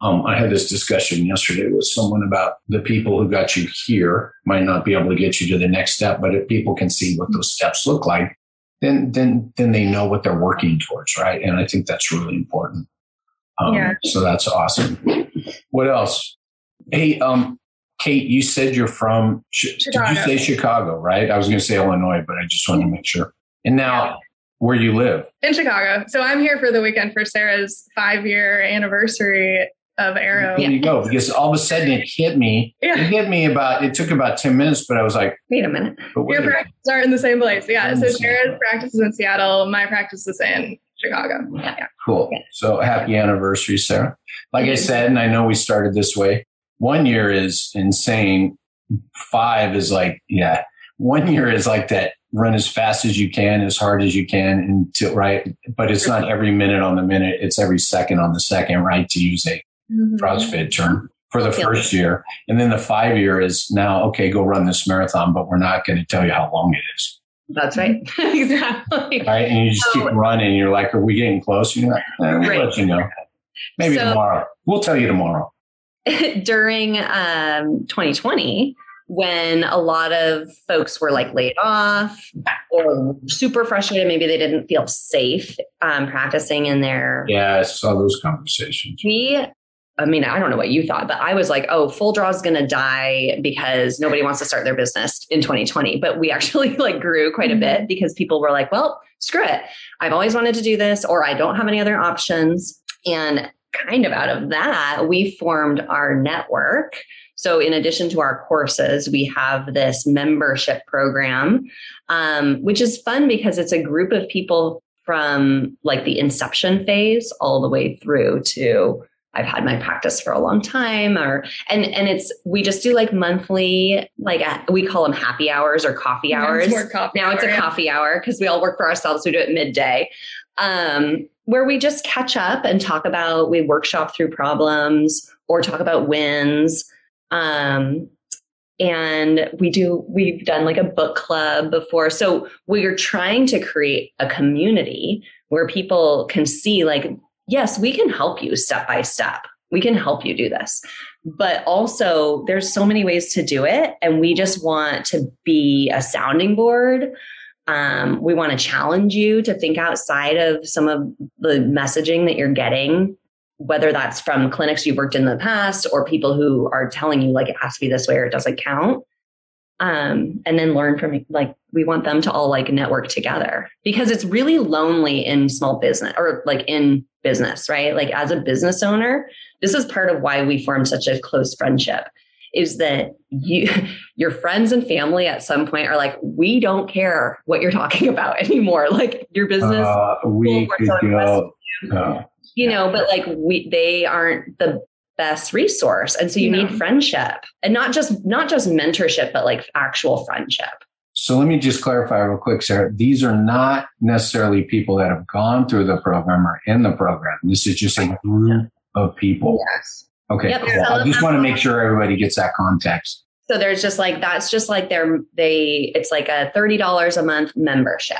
um, I had this discussion yesterday with someone about the people who got you here might not be able to get you to the next step, but if people can see what those steps look like, then then then they know what they're working towards, right? And I think that's really important. Um, yeah. So that's awesome. What else? Hey, um, Kate, you said you're from Chicago. Did you say Chicago, right? I was going to say Illinois, but I just wanted to make sure. And now, where you live? In Chicago. So I'm here for the weekend for Sarah's five year anniversary of Arrow. There you go. Because all of a sudden it hit me. Yeah. It hit me about, it took about 10 minutes, but I was like, wait a minute. Your practices are in the same place. Yeah. So Sarah's practice is in Seattle. My practice is in Chicago. Yeah. Cool. So happy anniversary, Sarah. Like I said, and I know we started this way, one year is insane. Five is like, yeah, one year is like that run as fast as you can, as hard as you can until right. But it's not every minute on the minute. It's every second on the second, right? To use a mm-hmm. CrossFit term for the first year. And then the five year is now, okay, go run this marathon, but we're not going to tell you how long it is. That's right. exactly. Right. And you just so, keep running. You're like, are we getting close? You're like, eh, we'll right. let you know. Maybe so, tomorrow. We'll tell you tomorrow. During um, 2020, when a lot of folks were like laid off or super frustrated, maybe they didn't feel safe um, practicing in their. Yeah, I saw those conversations. We I mean, I don't know what you thought, but I was like, oh, Full Draw is going to die because nobody wants to start their business in 2020. But we actually like grew quite a bit mm-hmm. because people were like, well, screw it. I've always wanted to do this, or I don't have any other options. And kind of out of that, we formed our network. So, in addition to our courses, we have this membership program, um, which is fun because it's a group of people from like the inception phase all the way through to I've had my practice for a long time or and and it's we just do like monthly like a, we call them happy hours or coffee hours. Coffee now hour, it's a yeah. coffee hour because we all work for ourselves. We do it midday. Um, where we just catch up and talk about we workshop through problems or talk about wins. Um, and we do we've done like a book club before. So we're trying to create a community where people can see like yes, we can help you step by step. We can help you do this. But also, there's so many ways to do it. And we just want to be a sounding board. Um, we want to challenge you to think outside of some of the messaging that you're getting, whether that's from clinics you've worked in the past or people who are telling you, like, it has to be this way or it doesn't count um, and then learn from like we want them to all like network together. Because it's really lonely in small business or like in business right? Like as a business owner this is part of why we formed such a close friendship is that you your friends and family at some point are like we don't care what you're talking about anymore. Like your business uh, we could go, uh, you know but like we they aren't the best resource. And so you yeah. need friendship. And not just not just mentorship but like actual friendship so let me just clarify real quick sarah these are not necessarily people that have gone through the program or in the program this is just a group of people yes okay yep. cool. i just want to make sure everybody gets that context so there's just like that's just like their they it's like a $30 a month membership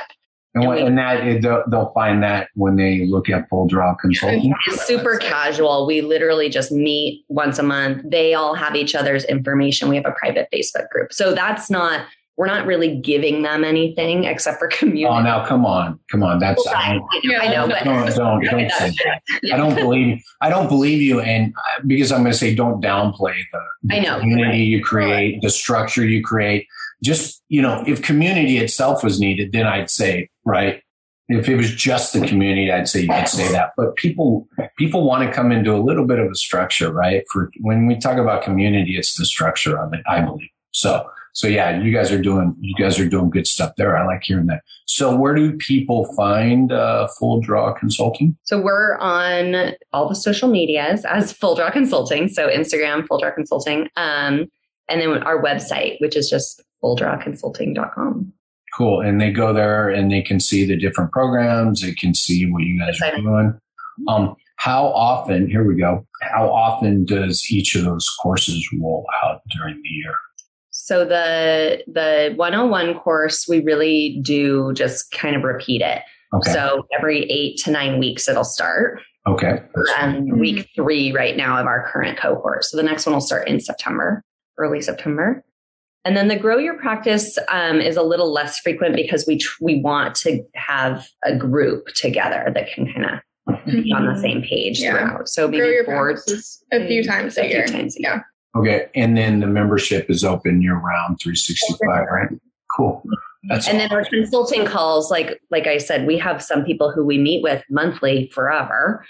and, and, and that they'll, they'll, find that when they look at full draw consulting. It's super casual. We literally just meet once a month. They all have each other's information. We have a private Facebook group. So that's not we're not really giving them anything except for community. Oh, now come on, come on. That's I, I know, but don't don't, don't say that. Yeah. I don't believe I don't believe you, and uh, because I'm going to say don't downplay the, the I know, community right. you create, the structure you create just, you know, if community itself was needed, then I'd say, right. If it was just the community, I'd say you could say that. But people, people want to come into a little bit of a structure, right? For when we talk about community, it's the structure of it, I believe. So So yeah, you guys are doing you guys are doing good stuff there. I like hearing that. So where do people find uh, Full Draw Consulting? So we're on all the social medias as Full Draw Consulting. So Instagram, Full Draw Consulting, um, and then our website, which is just fulldrawconsulting.com. Cool. And they go there and they can see the different programs. They can see what you guys are doing. Um, how often? Here we go. How often does each of those courses roll out during the year? So the the 101 course, we really do just kind of repeat it. Okay. So every eight to nine weeks, it'll start. Okay. And um, week three right now of our current cohort. So the next one will start in September, early September. And then the grow your practice um, is a little less frequent because we tr- we want to have a group together that can kind of be on the same page yeah. throughout. So maybe grow your four, a few times a, a year. Times a year. Okay. And then the membership is open year round 365, right? Cool. That's and awesome. then our consulting calls, like like I said, we have some people who we meet with monthly forever,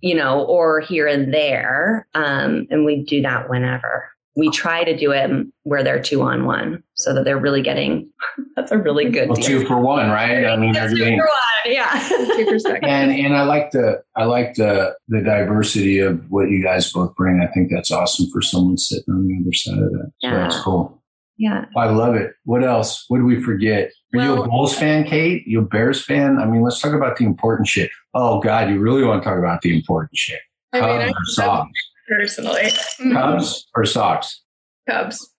you know, or here and there. Um, and we do that whenever. We try to do it where they're two on one so that they're really getting that's a really good well, two for one, right? I mean they're getting one, yeah. two for second. And and I like the I like the the diversity of what you guys both bring. I think that's awesome for someone sitting on the other side of that. So yeah. that's cool. Yeah. I love it. What else? What do we forget? Are well, you a Bulls fan, Kate? You a Bears fan? I mean, let's talk about the important shit. Oh God, you really want to talk about the important shit? I Cubs mean, or Sox? Personally, Cubs or Sox? Cubs.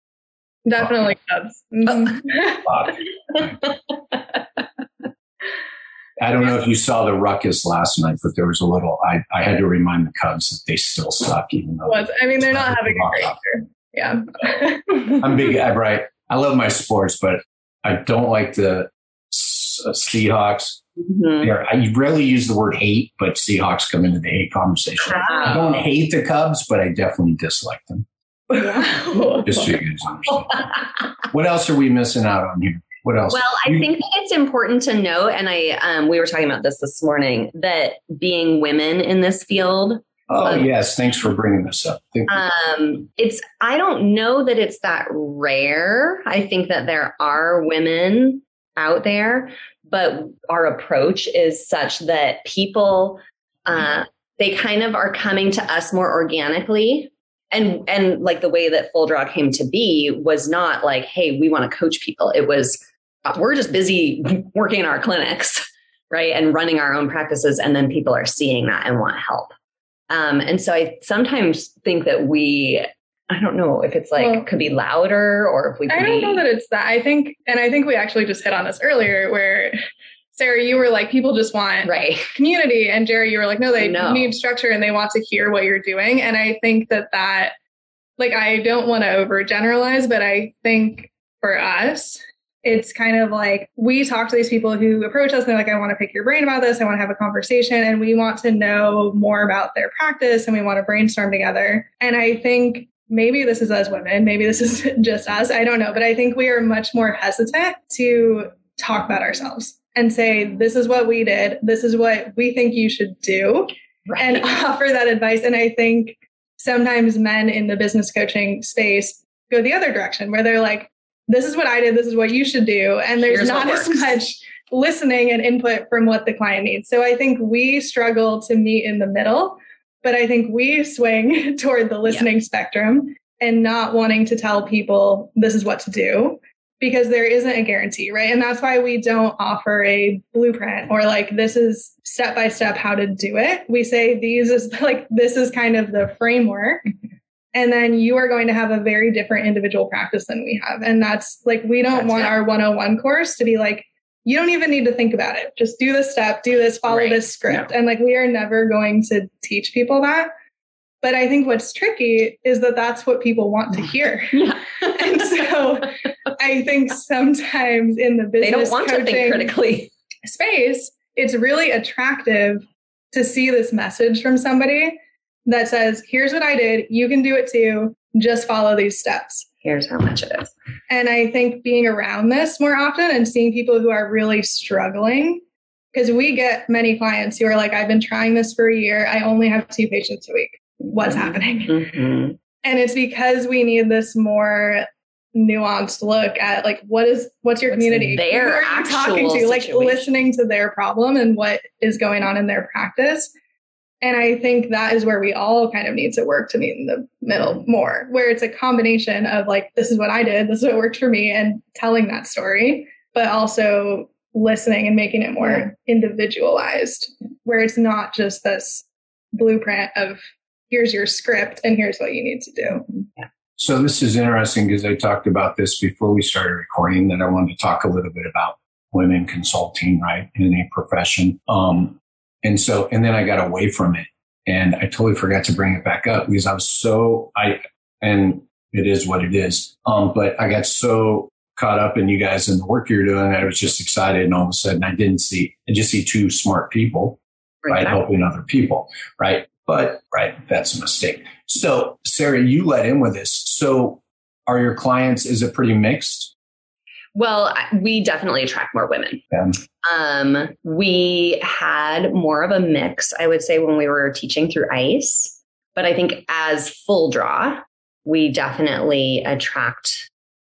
Definitely Cubs. I don't know if you saw the ruckus last night, but there was a little. I, I had to remind the Cubs that they still suck, even though. Was, I mean, they're not having a great year. Yeah. I'm big. Right. I love my sports, but I don't like the uh, Seahawks. Mm-hmm. I rarely use the word hate, but Seahawks come into the hate conversation. Wow. I don't hate the Cubs, but I definitely dislike them. Wow. Just so you guys understand. what else are we missing out on here? What else? Well, I you, think that it's important to note, and I um, we were talking about this this morning, that being women in this field. Oh um, yes, thanks for bringing this up. Um, it's I don't know that it's that rare. I think that there are women out there, but our approach is such that people uh, they kind of are coming to us more organically. And and like the way that full draw came to be was not like hey we want to coach people. It was uh, we're just busy working in our clinics right and running our own practices and then people are seeing that and want help. Um, and so i sometimes think that we i don't know if it's like well, could be louder or if we i don't be, know that it's that i think and i think we actually just hit on this earlier where Sarah, you were like, people just want right. community. And Jerry, you were like, no, they no. need structure and they want to hear what you're doing. And I think that that, like, I don't want to overgeneralize, but I think for us, it's kind of like we talk to these people who approach us and they're like, I want to pick your brain about this. I want to have a conversation and we want to know more about their practice and we want to brainstorm together. And I think maybe this is us women, maybe this is just us. I don't know. But I think we are much more hesitant to talk about ourselves and say, this is what we did. This is what we think you should do right. and offer that advice. And I think sometimes men in the business coaching space go the other direction where they're like, this is what I did. This is what you should do. And there's Here's not as much listening and input from what the client needs. So I think we struggle to meet in the middle, but I think we swing toward the listening spectrum and not wanting to tell people this is what to do because there isn't a guarantee, right? And that's why we don't offer a blueprint or like this is step by step how to do it. We say these is like this is kind of the framework. Mm-hmm. And then you are going to have a very different individual practice than we have. And that's like, we don't that's want it. our 101 course to be like, you don't even need to think about it. Just do this step, do this, follow right. this script. No. And like, we are never going to teach people that. But I think what's tricky is that that's what people want to hear. Yeah. and so I think sometimes in the business they don't want to think critically space, it's really attractive to see this message from somebody that says, here's what I did, you can do it too, just follow these steps. Here's how much it is. And I think being around this more often and seeing people who are really struggling, because we get many clients who are like, I've been trying this for a year, I only have two patients a week what's mm-hmm. happening. Mm-hmm. And it's because we need this more nuanced look at like what is what's your What's community their Who are you talking to like listening to their problem and what is going on in their practice and i think that is where we all kind of need to work to meet in the middle more where it's a combination of like this is what i did this is what worked for me and telling that story but also listening and making it more individualized where it's not just this blueprint of here's your script and here's what you need to do. So this is interesting because I talked about this before we started recording that I wanted to talk a little bit about women consulting, right, in a profession. Um, and so, and then I got away from it and I totally forgot to bring it back up because I was so, I, and it is what it is. Um, but I got so caught up in you guys and the work you're doing. I was just excited. And all of a sudden I didn't see, I just see two smart people right? Helping other people, right? But, right, that's a mistake. So, Sarah, you let in with this. So, are your clients, is it pretty mixed? Well, we definitely attract more women. Um, Um, we had more of a mix, I would say, when we were teaching through ICE. But I think as full draw, we definitely attract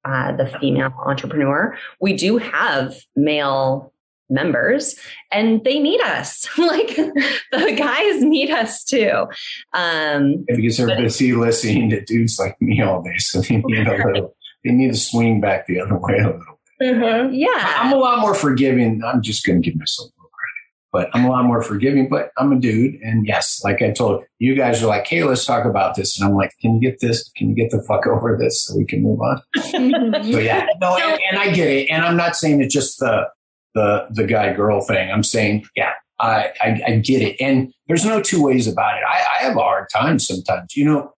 uh, the female entrepreneur. We do have male members and they need us. like the guys need us too. Um, because they're busy listening to dudes like me all day. So, they need a little, they need to swing back the other way a little. Bit. Mm-hmm. Yeah. I'm a lot more forgiving. I'm just going to give myself a little credit, but I'm a lot more forgiving. But I'm a dude, and yes, like I told you guys are like, "Hey, let's talk about this," and I'm like, "Can you get this? Can you get the fuck over this so we can move on?" So yeah, no, and, and I get it, and I'm not saying it's just the the the guy girl thing. I'm saying, yeah, I, I I get it, and there's no two ways about it. I, I have a hard time sometimes, you know.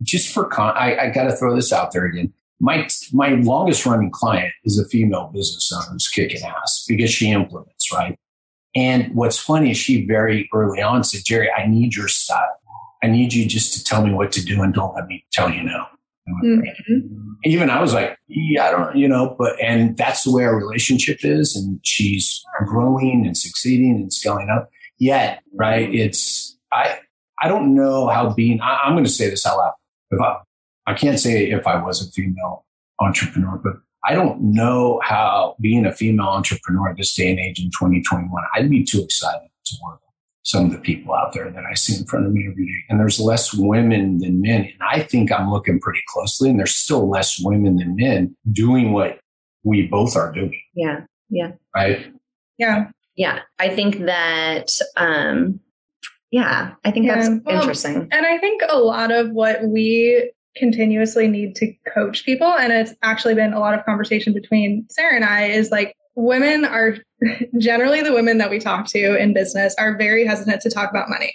Just for con, I, I got to throw this out there again my my longest running client is a female business owner who's kicking ass because she implements right. And what's funny is she very early on said, "Jerry, I need your style. I need you just to tell me what to do and don't let me tell you no." Mhm. Even I was like, "Yeah, I don't, you know," but and that's the way our relationship is, and she's growing and succeeding and scaling up. Yet, right? It's I I don't know how being I, I'm going to say this out loud. If I I can't say if I was a female entrepreneur, but I don't know how being a female entrepreneur at this day and age in 2021, I'd be too excited to work with some of the people out there that I see in front of me every day. And there's less women than men. And I think I'm looking pretty closely, and there's still less women than men doing what we both are doing, yeah. Yeah. Right? yeah Yeah. I think that, um, yeah, I think Yeah, that's well, interesting. And I think a lot of what we continuously need to coach people, and it's actually been a lot of conversation between Sarah and I, is like women are generally the women that we talk to in business are very hesitant to talk about money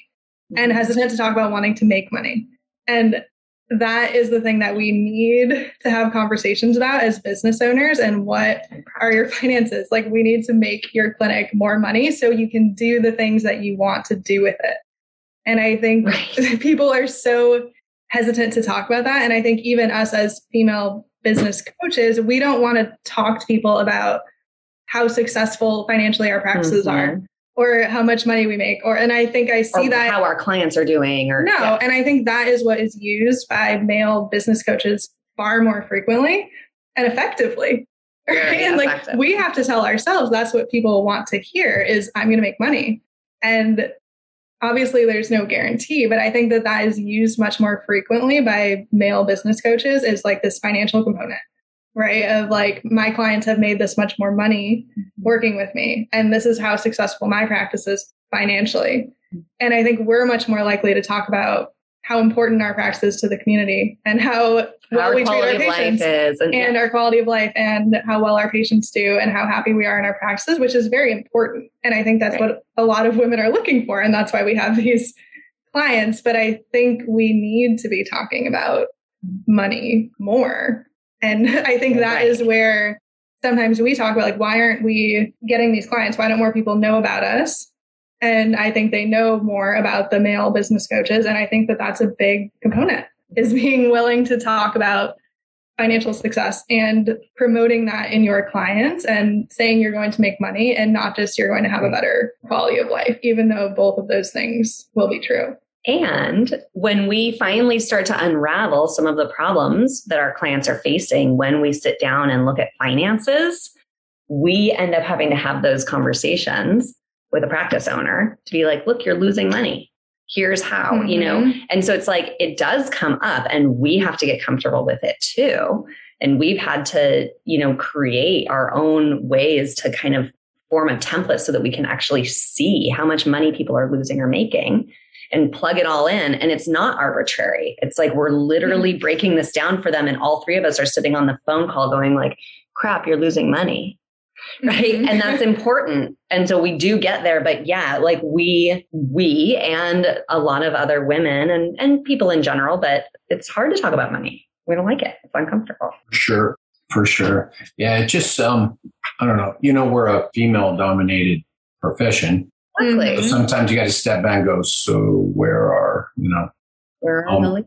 and mm-hmm. hesitant to talk about wanting to make money. And that is the thing that we need to have conversations about as business owners and what are your finances like we need to make your clinic more money so you can do the things that you want to do with it and i think Right. people are so hesitant to talk about that and i think even us as female business coaches we don't want to talk to people about how successful financially our practices Mhm. are or how much money we make or and i think i see or that how our clients are doing or no, yeah. and I think that is what is used by male business coaches far more frequently and effectively. Very Right? And like effective. we have to tell ourselves that's what people want to hear is I'm going to make money. And obviously there's no guarantee, but I think that that is used much more frequently by male business coaches is like this financial component, right? Of like my clients have made this much more money mm-hmm. working with me and this is how successful my practice is financially. Mm-hmm. And I think we're much more likely to talk about how important our practice is to the community and how How well our we treat our patients is and, and our quality of life and how well our patients do and how happy we are in our practices, which is very important. And I think that's Right. what a lot of women are looking for. And that's why we have these clients. But I think we need to be talking about money more. And I think that Right. is where sometimes we talk about like, why aren't we getting these clients? Why don't more people know about us? And I think they know more about the male business coaches. And I think that that's a big component is being willing to talk about financial success and promoting that in your clients and saying you're going to make money and not just you're going to have a better quality of life, even though both of those things will be true. And when we finally start to unravel some of the problems that our clients are facing when we sit down and look at finances, we end up having to have those conversations with a practice owner to be like, look, you're losing money. Here's how, mm-hmm. you know? Mm-hmm. And so it's like it does come up and we have to get comfortable with it too. And we've had to, you know, create our own ways to kind of form a template so that we can actually see how much money people are losing or making and plug it all in. And it's not arbitrary. It's like we're literally mm-hmm. breaking this down for them. And all three of us are sitting on the phone call going like, crap, you're losing money. Right. Mm-hmm. and that's important. And so we do get there. But yeah, like we, we and a lot of other women and, and people in general, but it's hard to talk about money. We don't like it. It's uncomfortable. For sure. For sure. Yeah. It just, um, I don't know. You know, we're a female dominated profession. Mm-hmm. Sometimes you got to step back and go, so where are, you know, where are um,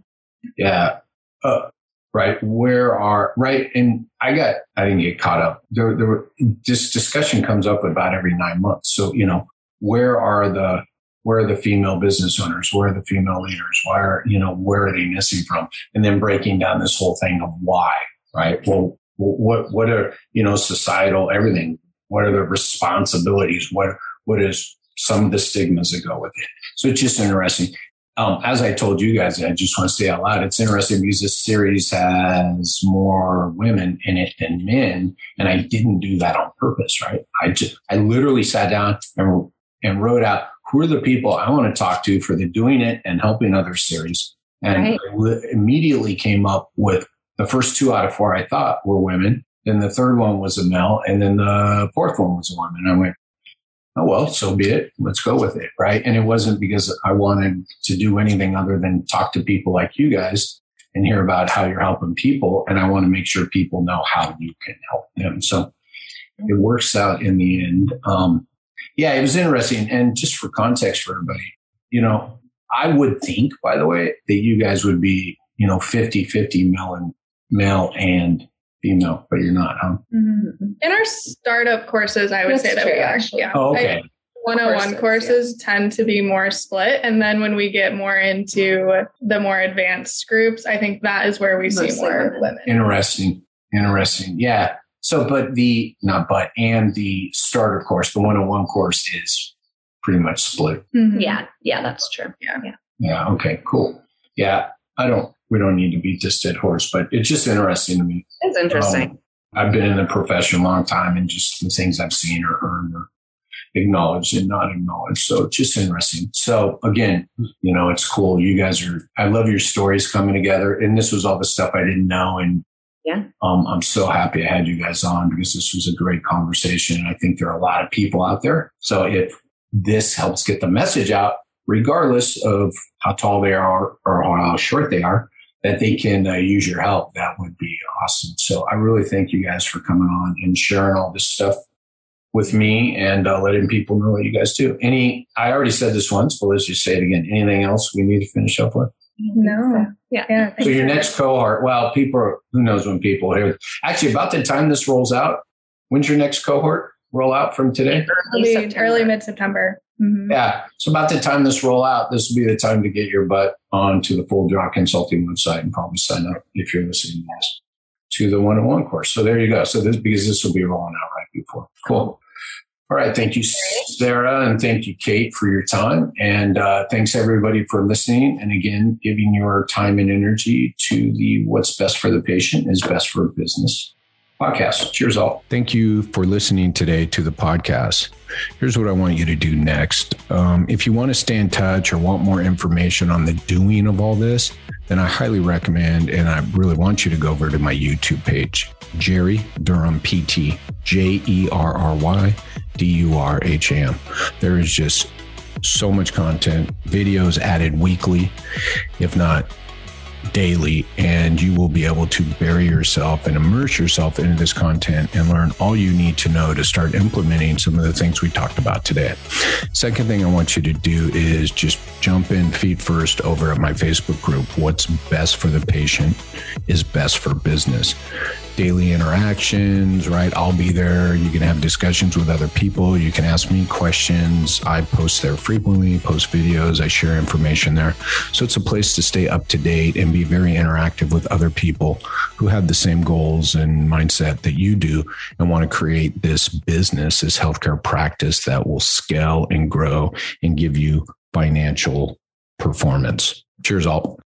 Yeah. Uh, right. Where are, right. And I got, I didn't get caught up. There, there were, this discussion comes up about every nine months. So, you know, where are the, where are the female business owners? Where are the female leaders? Why are, you know, where are they missing from? And then breaking down this whole thing of why, right? Well, what, what are, you know, societal, everything? What are the responsibilities? What, what is some of the stigmas that go with it. So it's just interesting. Um, as I told you guys, I just want to say out loud, it's interesting because this series has more women in it than men. And I didn't do that on purpose, right? I just, I literally sat down and, and wrote out who are the people I want to talk to for the doing it and helping others series. And right. immediately came up with the first two out of four I thought were women. Then the third one was a male. And then the fourth one was a woman. I went, oh, well, so be it. Let's go with it. Right. And it wasn't because I wanted to do anything other than talk to people like you guys and hear about how you're helping people. And I want to make sure people know how you can help them. So it works out in the end. Um, yeah, it was interesting. And just for context for everybody, you know, I would think, by the way, that you guys would be, you know, 50 50 male and male and female, but you're not, huh? Mm-hmm. In our startup courses, I would That's say that true, we are. Actually. Yeah. Oh, okay. I, 101 courses, courses yeah. tend to be more split. And then when we get more into the more advanced groups, I think that is where we Mostly see more women. women. Interesting. Interesting. Yeah. So, but the, not but, and the starter course, the 101 course is pretty much split. Mm-hmm. Yeah. Yeah. That's true. Yeah. Yeah. Yeah. Okay. Cool. Yeah. I don't, we don't need to beat this dead horse, but it's just interesting to me. It's interesting. Um, I've been in the profession a long time and just the things I've seen or heard or acknowledged and not acknowledged. So it's just interesting. So again, you know, it's cool. You guys are, I love your stories coming together. And this was all the stuff I didn't know. And yeah, um, I'm so happy I had you guys on because this was a great conversation. And I think there are a lot of people out there. So if this helps get the message out, regardless of how tall they are or how short they are, that they can uh, use your help, that would be awesome. So I really thank you guys for coming on and sharing all this stuff with me and uh, letting people know what you guys do. Any, I already said this once, but let's just say it again. Anything else we need to finish up with? No. Yeah. yeah so your next cohort, well, people, are, who knows when people are actually about the time this rolls out. When's your next cohort roll out from today? Early, early mid September. Mm-hmm. Yeah. So about the time this roll out, this will be the time to get your butt onto the Full Draw Consulting website and probably sign up if you're listening to this to the one-on-one course. So there you go. So this because this will be rolling out right before. Cool. All right. Thank you, Sarah, and thank you, Kate, for your time. And uh, thanks everybody for listening. And again, giving your time and energy to the what's best for the patient is best for business podcast. Cheers, all. Thank you for listening today to the podcast. Here's what I want you to do next. Um, if you want to stay in touch or want more information on the doing of all this, then I highly recommend and I really want you to go over to my YouTube page, Jerry Durham PT, J E R R Y D U R H A M. There is just so much content, videos added weekly, if not daily and you will be able to bury yourself and immerse yourself into this content and learn all you need to know to start implementing some of the things we talked about today. Second thing I want you to do is just jump in feet first over at my Facebook group. What's best for the patient is best for business. Daily interactions, right? I'll be there. You can have discussions with other people. You can ask me questions. I post there frequently, post videos, I share information there. So it's a place to stay up to date and be very interactive with other people who have the same goals and mindset that you do and want to create this business, this healthcare practice that will scale and grow and give you financial performance. Cheers, all.